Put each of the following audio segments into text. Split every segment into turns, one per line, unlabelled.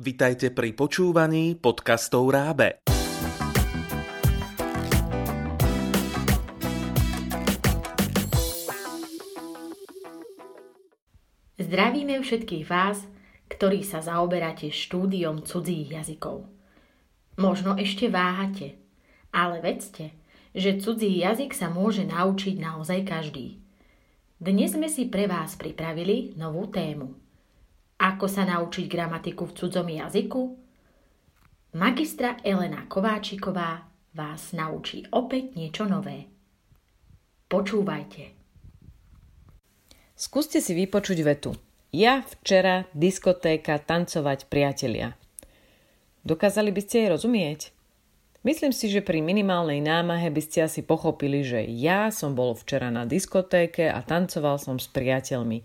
Vitajte pri počúvaní podcastov Rábe.
Zdravíme všetkých vás, ktorí sa zaoberáte štúdiom cudzích jazykov. Možno ešte váhate, ale vedzte, že cudzí jazyk sa môže naučiť naozaj každý. Dnes sme si pre vás pripravili novú tému. Ako sa naučiť gramatiku v cudzom jazyku? Magistra Elena Kováčiková vás naučí opäť niečo nové. Počúvajte.
Skúste si vypočuť vetu. Ja včera, diskotéka, tancovať priatelia. Dokázali by ste jej rozumieť? Myslím si, že pri minimálnej námahe by ste asi pochopili, že ja som bol včera na diskotéke a tancoval som s priateľmi.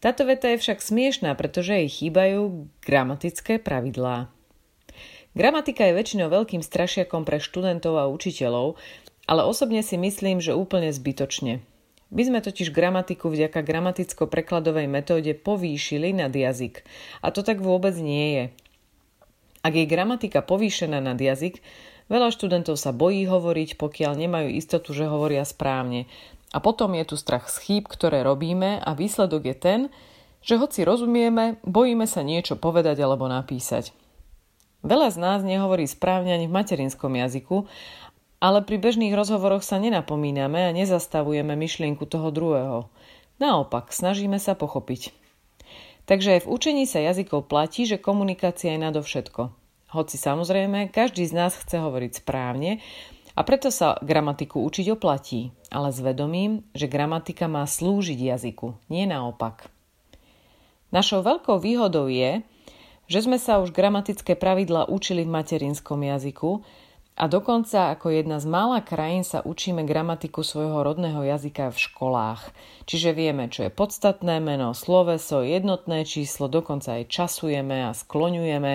Táto veta je však smiešná, pretože jej chýbajú gramatické pravidlá. Gramatika je väčšinou veľkým strašiakom pre študentov a učiteľov, ale osobne si myslím, že úplne zbytočne. My sme totiž gramatiku vďaka gramaticko-prekladovej metóde povýšili nad jazyk. A to tak vôbec nie je. Ak je gramatika povýšená nad jazyk, veľa študentov sa bojí hovoriť, pokiaľ nemajú istotu, že hovoria správne. A potom je tu strach z chýb, ktoré robíme a výsledok je ten, že hoci rozumieme, bojíme sa niečo povedať alebo napísať. Veľa z nás nehovorí správne ani v materinskom jazyku, ale pri bežných rozhovoroch sa nenapomíname a nezastavujeme myšlienku toho druhého. Naopak, snažíme sa pochopiť. Takže aj v učení sa jazykov platí, že komunikácia je nadovšetko. Hoci samozrejme, každý z nás chce hovoriť správne a preto sa gramatiku učiť oplatí, ale s vedomím, že gramatika má slúžiť jazyku, nie naopak. Našou veľkou výhodou je, že sme sa už gramatické pravidla učili v materinskom jazyku, a dokonca ako jedna z mála krajín sa učíme gramatiku svojho rodného jazyka v školách. Čiže vieme, čo je podstatné meno, sloveso, jednotné číslo, dokonca aj časujeme a skloňujeme.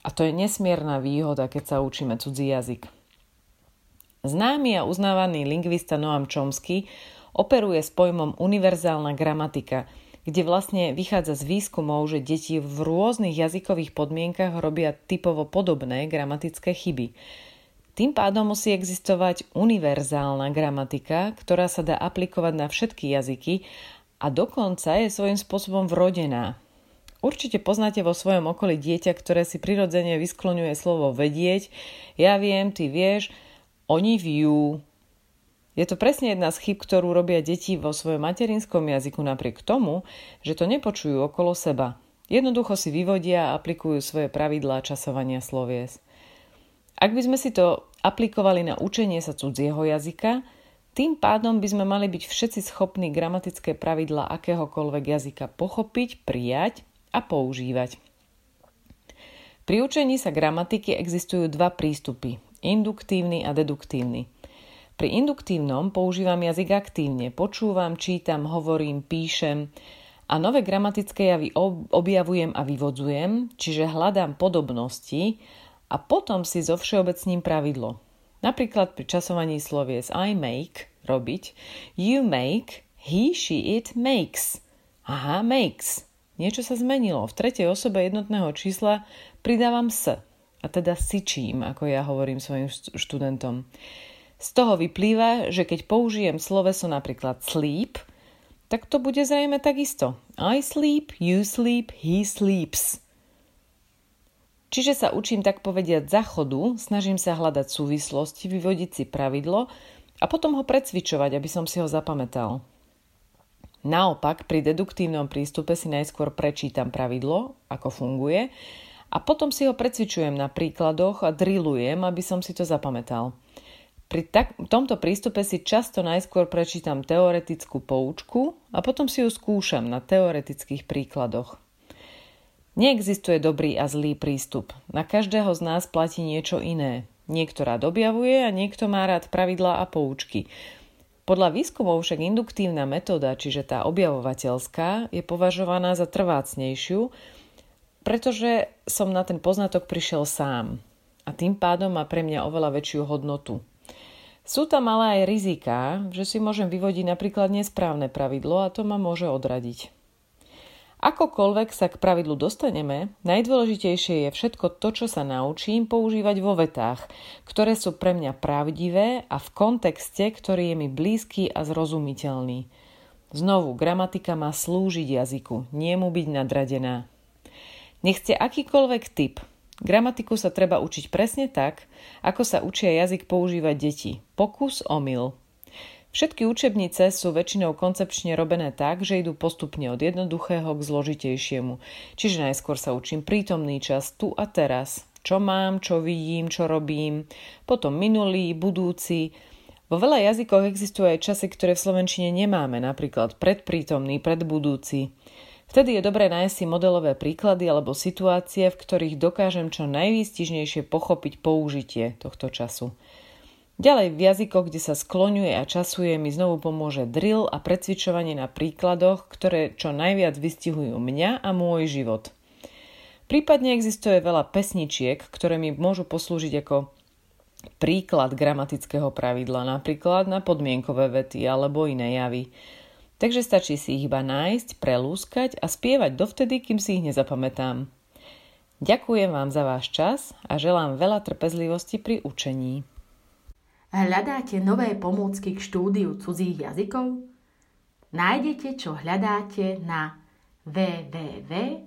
A to je nesmierna výhoda, keď sa učíme cudzí jazyk. Známy a uznávaný lingvista Noam Chomsky operuje s pojmom univerzálna gramatika, kde vlastne vychádza z výskumov, že deti v rôznych jazykových podmienkach robia typovo podobné gramatické chyby. Tým pádom musí existovať univerzálna gramatika, ktorá sa dá aplikovať na všetky jazyky a dokonca je svojím spôsobom vrodená. Určite poznáte vo svojom okolí dieťa, ktoré si prirodzene vyskloňuje slovo vedieť. Ja viem, ty vieš, oni viú. Je to presne jedna z chyb, ktorú robia deti vo svojom materinskom jazyku napriek tomu, že to nepočujú okolo seba. Jednoducho si vyvodia a aplikujú svoje pravidlá časovania slovies. Ak by sme si to aplikovali na učenie sa cudzieho jazyka, tým pádom by sme mali byť všetci schopní gramatické pravidla akéhokoľvek jazyka pochopiť, prijať a používať. Pri učení sa gramatiky existujú dva prístupy, induktívny a deduktívny. Pri induktívnom používam jazyk aktívne, počúvam, čítam, hovorím, píšem a nové gramatické javy objavujem a vyvodzujem, čiže hľadám podobnosti a potom si zo všeobecním pravidlo. Napríklad pri časovaní slovies I make, robiť, you make, he, she, it makes. Aha, makes. Niečo sa zmenilo. V tretej osobe jednotného čísla pridávam s, a teda sičím, ako ja hovorím svojim študentom. Z toho vyplýva, že keď použijem sloveso napríklad sleep, tak to bude zrejme takisto. I sleep, you sleep, he sleeps. Čiže sa učím tak povediať za chodu, snažím sa hľadať súvislosti, vyvodiť si pravidlo a potom ho precvičovať, aby som si ho zapamätal. Naopak, pri deduktívnom prístupe si najskôr prečítam pravidlo, ako funguje, a potom si ho precvičujem na príkladoch a drillujem, aby som si to zapamätal. Pri tak, tomto prístupe si často najskôr prečítam teoretickú poučku a potom si ju skúšam na teoretických príkladoch. Neexistuje dobrý a zlý prístup. Na každého z nás platí niečo iné. Niekto rád objavuje a niekto má rád pravidlá a poučky. Podľa výskumov však induktívna metóda, čiže tá objavovateľská, je považovaná za trvácnejšiu, pretože som na ten poznatok prišiel sám. A tým pádom má pre mňa oveľa väčšiu hodnotu. Sú tam ale aj rizika, že si môžem vyvodiť napríklad nesprávne pravidlo a to ma môže odradiť. Akokoľvek sa k pravidlu dostaneme, najdôležitejšie je všetko to, čo sa naučím používať vo vetách, ktoré sú pre mňa pravdivé a v kontexte, ktorý je mi blízky a zrozumiteľný. Znovu, gramatika má slúžiť jazyku, nie mu byť nadradená. Nech ste akýkoľvek typ, gramatiku sa treba učiť presne tak, ako sa učia jazyk používať deti. Pokus, omyl. Všetky učebnice sú väčšinou koncepčne robené tak, že idú postupne od jednoduchého k zložitejšiemu. Čiže najskôr sa učím prítomný čas tu a teraz. Čo mám, čo vidím, čo robím. Potom minulý, budúci. Vo veľa jazykoch existujú aj časy, ktoré v slovenčine nemáme, napríklad predprítomný, predbudúci. Vtedy je dobré nájsť si modelové príklady alebo situácie, v ktorých dokážem čo najvýstižnejšie pochopiť použitie tohto času. Ďalej v jazykoch, kde sa skloňuje a časuje, mi znovu pomôže drill a precvičovanie na príkladoch, ktoré čo najviac vystihujú mňa a môj život. Prípadne existuje veľa pesničiek, ktoré mi môžu poslúžiť ako príklad gramatického pravidla, napríklad na podmienkové vety alebo iné javy. Takže stačí si ich iba nájsť, prelúskať a spievať dovtedy, kým si ich nezapamätám. Ďakujem vám za váš čas a želám veľa trpezlivosti pri učení.
Hľadáte nové pomôcky k štúdiu cudzích jazykov? Nájdete, čo hľadáte na www.pons.sk